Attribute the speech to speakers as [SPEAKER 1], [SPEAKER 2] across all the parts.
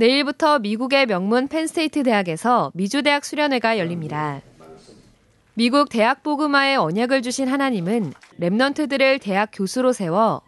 [SPEAKER 1] 내일부터 미국의 명문 펜스테이트 대학에서 미주대학 수련회가 열립니다. 미국 대학 보그마에 언약을 주신 하나님은 랩넌트들을 대학 교수로 세워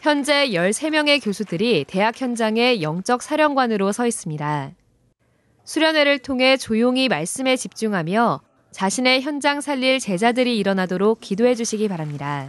[SPEAKER 1] 현재 13명의 교수들이 대학 현장의 영적 사령관으로 서 있습니다. 수련회를 통해 조용히 말씀에 집중하며 자신의 현장 살릴 제자들이 일어나도록 기도해 주시기 바랍니다.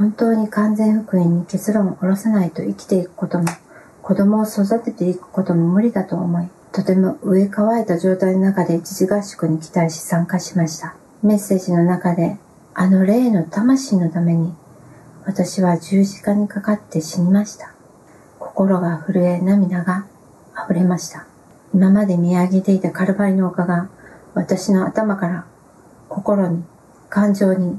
[SPEAKER 2] 本当に完全福音に結論を下ろさないと生きていくことも、子供を育てていくことも無理だと思い、とても上乾いた状態の中で一時合宿に期待し参加しました。メッセージの中で、あの霊の魂のために、私は十字架にかかって死にました。心が震え、涙が溢れました。今まで見上げていたカルバリの丘が、私の頭から心に、感情に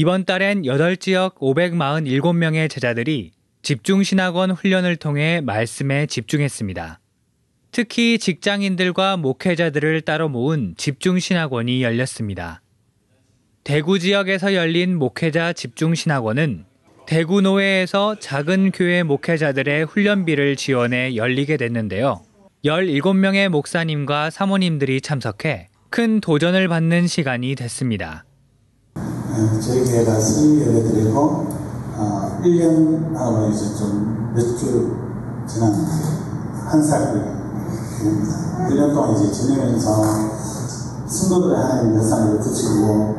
[SPEAKER 3] 이번 달엔 8지역 547명의 제자들이 집중신학원 훈련을 통해 말씀에 집중했습니다. 특히 직장인들과 목회자들을 따로 모은 집중신학원이 열렸습니다. 대구 지역에서 열린 목회자 집중신학원은 대구 노회에서 작은 교회 목회자들의 훈련비를 지원해 열리게 됐는데요. 17명의 목사님과 사모님들이 참석해 큰 도전을 받는 시간이 됐습니다.
[SPEAKER 4] 저희 교회가 승리 예배드리고 어, 1년 하고 이제 좀 몇 주 지난 한살 교회입니다. 1년 동안 이제 지내면서 승도들의 하나님 몇상을 붙이고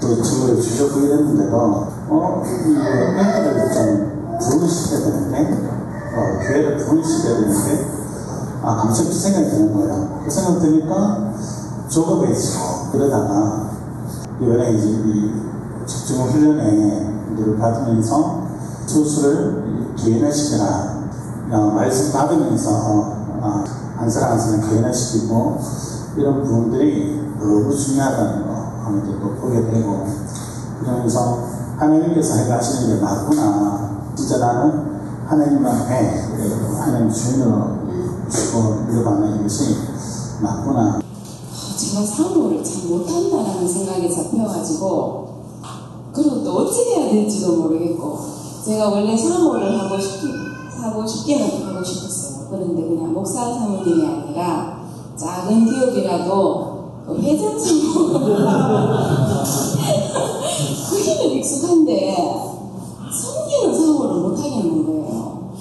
[SPEAKER 4] 또 증거를 주셨고 이랬는데도 어, 이 멤버들을 좀 부흥시켜야 되는데 어, 교회를 부흥시켜야 되는데 아, 갑자기 생각이 드는 거예요. 그 생각 드니까 조급해 있고 그러다가 이번에 이제 이 집중 훈련을 받으면서 수술을 개인화시켜라. 어, 말씀 받으면서 어, 안사랑 안사랑 개인화시키고 이런 부분들이 너무 중요하다는 거 아무도 또 보게 되고 그러면서 하나님께서 해가시는 게 맞구나. 진짜 나는 하나님만 해. 하나님 주인으로 주고 이어가는 이것이 맞구나.
[SPEAKER 5] 정말 사모를 잘 못한다라는 생각이 잡혀가지고 그리고 또 어떻게 해야 될지도 모르겠고 제가 원래 사모를 하고 싶 하고 싶게는 하고 싶었어요. 그런데 그냥 목사 사모님이 아니라 작은 기업이라도 그 회장 사모 그게는 익숙한데 성기는 사모를 못 하겠는 거예요.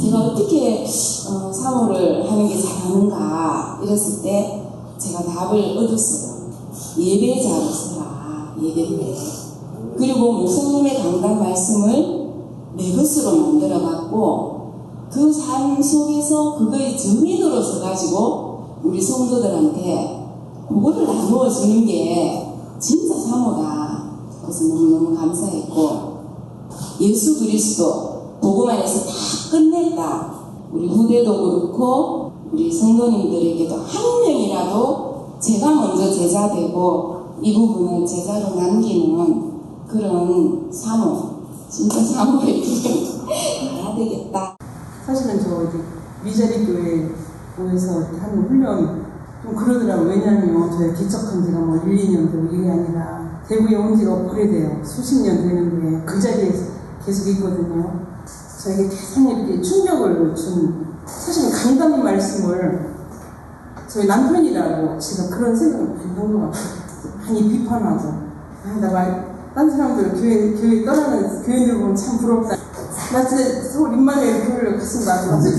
[SPEAKER 5] 제가 어떻게 어, 사모를 하는 게 잘하는가 이랬을 때 제가 답을 얻었어요. 예배자로 서라 예배를 그리고 목사님의 강단 말씀을 내 것으로 만들어 갖고 그 삶 속에서 그거의 증인으로 서 가지고 우리 성도들한테 그거를 나누어 주는 게 진짜 사모다. 그래서 너무너무 감사했고 예수 그리스도 복음 안에서 다 끝냈다. 우리 후대도 그렇고 우리 성도님들에게도 한 명이라도 제가 먼저 제자 되고 이 부분을 제자로 남기는 그런 사모, 진짜 기를 알아야 되겠다.
[SPEAKER 6] 사실은 저 이제 미자리 교회 에서 하는 훈련 좀 그러더라고요. 왜냐하면 저희 개척한 지가 뭐 1, 2년 되고 이게 아니라 대구에 온 지가 오래돼요. 수십 년 되는데 그 자리에 계속 있거든요. 저에게 가장 이렇게 충격을 준 사실은 강단 말씀을 저희 남편이라고 제가 그런 생각을 많이 한것 같아요. 많이 비판하고. 아, 나 말, 딴 사람들 교회, 교회 떠나는 교회들 보면 참 부럽다. 나 진짜 서울 인마누엘 교회를 가슴 나가지고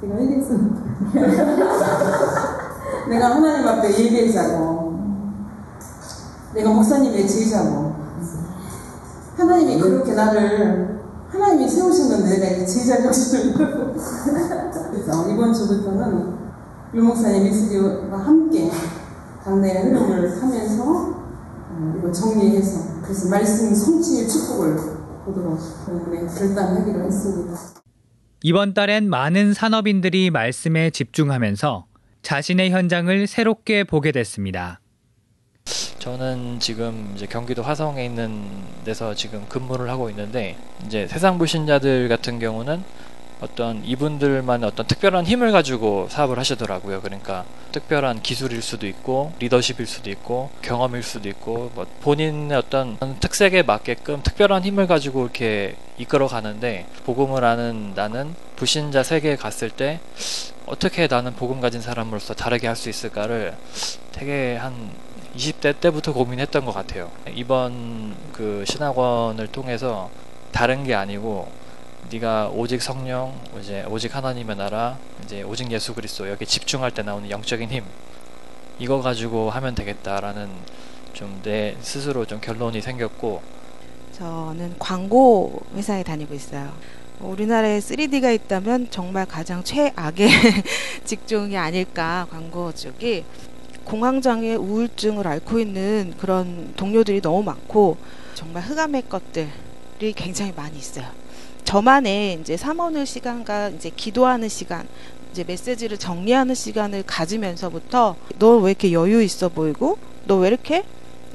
[SPEAKER 6] 제가 얘기했습니다. 내가 하나님 앞에 예배자고 내가 목사님의 제자고 하나님이 그렇게 나를 하나님이 세우셨는데 내가 이 제자가 줄 그래서 이번 주부터는 유 목사님 미스디와 함께 당내의 흐름을 타면서 어, 이거 정리해서 그래서 말씀 성취의 축복을 보도록 이번에 결단하기로 했습니다.
[SPEAKER 3] 이번 달엔 많은 산업인들이 말씀에 집중하면서 자신의 현장을 새롭게 보게 됐습니다.
[SPEAKER 7] 저는 지금 이제 경기도 화성에 있는 데서 지금 근무를 하고 있는데 이제 세상 불신자들 같은 경우는 어떤 이분들만 어떤 특별한 힘을 가지고 사업을 하시더라고요. 그러니까 특별한 기술일 수도 있고 리더십일 수도 있고 경험일 수도 있고 뭐 본인의 어떤 특색에 맞게끔 특별한 힘을 가지고 이렇게 이끌어 가는데 복음을 아는 나는 불신자 세계에 갔을 때 어떻게 나는 복음 가진 사람으로서 다르게 할 수 있을까를 되게 한 20대 때부터 고민했던 것 같아요. 이번 그 신학원을 통해서 다른 게 아니고 네가 오직 성령, 이제 오직 하나님의 나라, 이제 오직 예수 그리스도 여기 집중할 때 나오는 영적인 힘 이거 가지고 하면 되겠다라는 좀 내 스스로 좀 결론이 생겼고
[SPEAKER 8] 저는 광고 회사에 다니고 있어요. 우리나라에 3D가 있다면 정말 가장 최악의 직종이 아닐까 광고 쪽이 공황장애 우울증을 앓고 있는 그런 동료들이 너무 많고 정말 흑암의 것들이 굉장히 많이 있어요. 저만의 이제 삼원의 시간과 이제 기도하는 시간, 이제 메시지를 정리하는 시간을 가지면서부터 너 왜 이렇게 여유 있어 보이고 너 왜 이렇게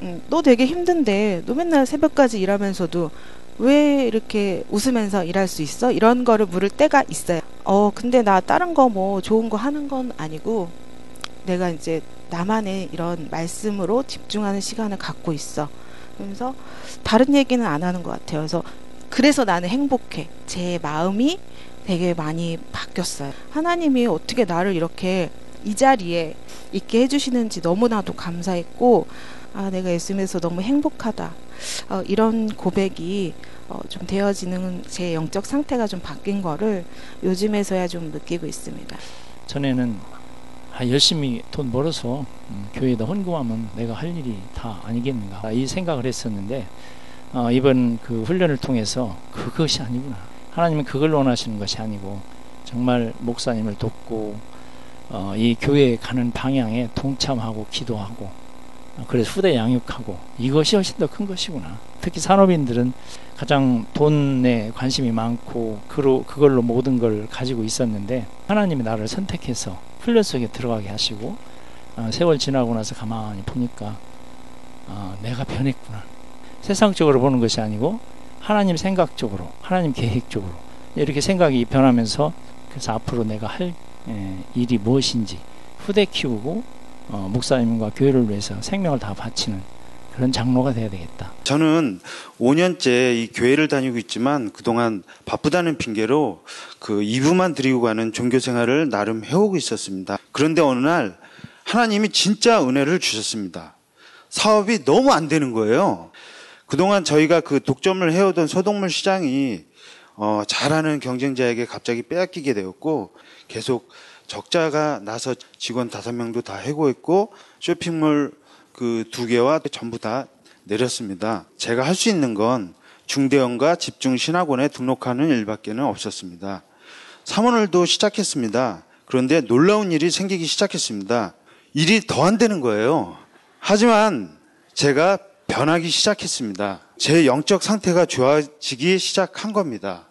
[SPEAKER 8] 음, 너 되게 힘든데 너 맨날 새벽까지 일하면서도 왜 이렇게 웃으면서 일할 수 있어? 이런 거를 물을 때가 있어요. 어, 근데 나 다른 거 뭐 좋은 거 하는 건 아니고 내가 이제 나만의 이런 말씀으로 집중하는 시간을 갖고 있어. 그러면서 다른 얘기는 안 하는 것 같아요. 그래서 그래서 나는 행복해. 제 마음이 되게 많이 바뀌었어요. 하나님이 어떻게 나를 이렇게 이 자리에 있게 해주시는지 너무나도 감사했고, 아, 내가 예수님에서 너무 행복하다. 어, 이런 고백이 어, 좀 되어지는 제 영적 상태가 좀 바뀐 거를 요즘에서야 좀 느끼고 있습니다.
[SPEAKER 9] 전에는 아, 열심히 돈 벌어서 음, 교회에다 헌금하면 내가 할 일이 다 아니겠는가 이 생각을 했었는데 어, 이번 그 훈련을 통해서 그것이 아니구나. 하나님은 그걸 원하시는 것이 아니고 정말 목사님을 돕고 어, 이 교회에 가는 방향에 동참하고 기도하고 어, 그래서 후대 양육하고 이것이 훨씬 더 큰 것이구나. 특히 산업인들은 가장 돈에 관심이 많고 그로, 그걸로 모든 걸 가지고 있었는데 하나님이 나를 선택해서 훈련 속에 들어가게 하시고 어, 세월 지나고 나서 가만히 보니까 어, 내가 변했구나 세상적으로 보는 것이 아니고 하나님 생각적으로 하나님 계획적으로 이렇게 생각이 변하면서 그래서 앞으로 내가 할 에, 일이 무엇인지 후대 키우고 어, 목사님과 교회를 위해서 생명을 다 바치는 그런 장로가 돼야 되겠다.
[SPEAKER 10] 저는 5년째 이 교회를 다니고 있지만 그동안 바쁘다는 핑계로 그 2부만 드리고 가는 종교 생활을 나름 해오고 있었습니다. 그런데 어느 날 하나님이 진짜 은혜를 주셨습니다. 사업이 너무 안 되는 거예요. 그동안 저희가 그 독점을 해오던 소동물 시장이 어, 잘하는 경쟁자에게 갑자기 빼앗기게 되었고 계속 적자가 나서 직원 다섯 명도 다 해고했고 쇼핑몰 그 두 개와 전부 다 내렸습니다. 제가 할 수 있는 건 중대형과 집중 신학원에 등록하는 일밖에는 없었습니다. 3월도 시작했습니다. 그런데 놀라운 일이 생기기 시작했습니다. 일이 더 안 되는 거예요. 하지만 제가 변하기 시작했습니다. 제 영적 상태가 좋아지기 시작한 겁니다.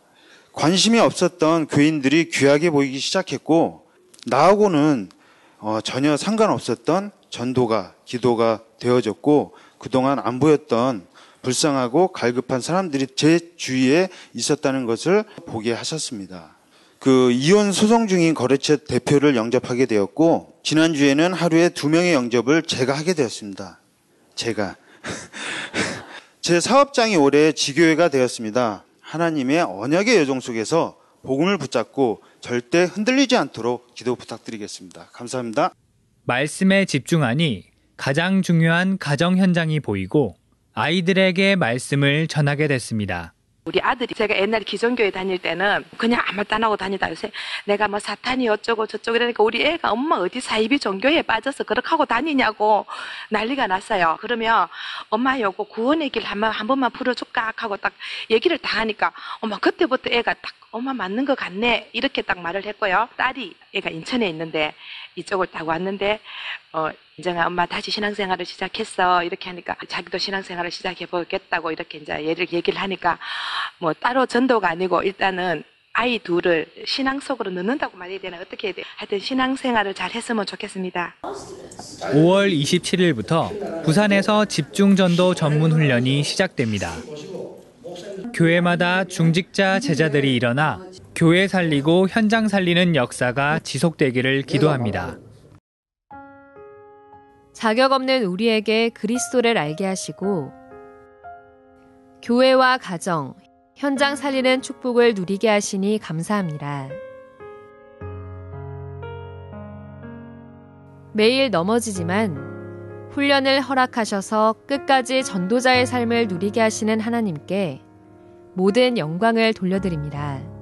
[SPEAKER 10] 관심이 없었던 교인들이 귀하게 보이기 시작했고, 나하고는 어, 전혀 상관없었던 전도가, 기도가 되어졌고, 그동안 안 보였던 불쌍하고 갈급한 사람들이 제 주위에 있었다는 것을 보게 하셨습니다. 그 이혼 소송 중인 거래처 대표를 영접하게 되었고, 지난주에는 하루에 두 명의 영접을 제가 하게 되었습니다. 제가. 제 사업장이 올해 지교회가 되었습니다. 하나님의 언약의 여정 속에서 복음을 붙잡고 절대 흔들리지 않도록 기도 부탁드리겠습니다. 감사합니다.
[SPEAKER 3] 말씀에 집중하니 가장 중요한 가정 현장이 보이고 아이들에게 말씀을 전하게 됐습니다.
[SPEAKER 11] 우리 아들이 제가 옛날에 기존교회 다닐 때는 그냥 아무 말도 안 하고 다니다 요새 내가 뭐 사탄이 어쩌고 저쩌고 이러니까 우리 애가 엄마 어디 사이비 종교에 빠져서 그렇게 하고 다니냐고 난리가 났어요. 그러면 엄마 요거 구원의 길 한번 한 번만 풀어줄까 하고 딱 얘기를 다 하니까 엄마 그때부터 애가 딱 엄마 맞는 것 같네 이렇게 딱 말을 했고요. 딸이 애가 인천에 있는데 이쪽을 타고 왔는데 어 인정아 엄마 다시 신앙생활을 시작했어 이렇게 하니까 자기도 신앙생활을 시작해 보겠다고 이렇게 이제 얘를 얘기를 하니까 뭐 따로 전도가 아니고 일단은 아이 둘을 신앙 속으로 넣는다고 말해야 되나 어떻게 해야 돼 하여튼 신앙생활을 잘 했으면 좋겠습니다
[SPEAKER 3] 5월 27일부터 부산에서 집중전도 전문 훈련이 시작됩니다. 교회마다 중직자 제자들이 일어나 교회 살리고 현장 살리는 역사가 지속되기를 기도합니다.
[SPEAKER 1] 자격 없는 우리에게 그리스도를 알게 하시고 교회와 가정, 현장 살리는 축복을 누리게 하시니 감사합니다. 매일 넘어지지만 훈련을 허락하셔서 끝까지 전도자의 삶을 누리게 하시는 하나님께 모든 영광을 돌려드립니다.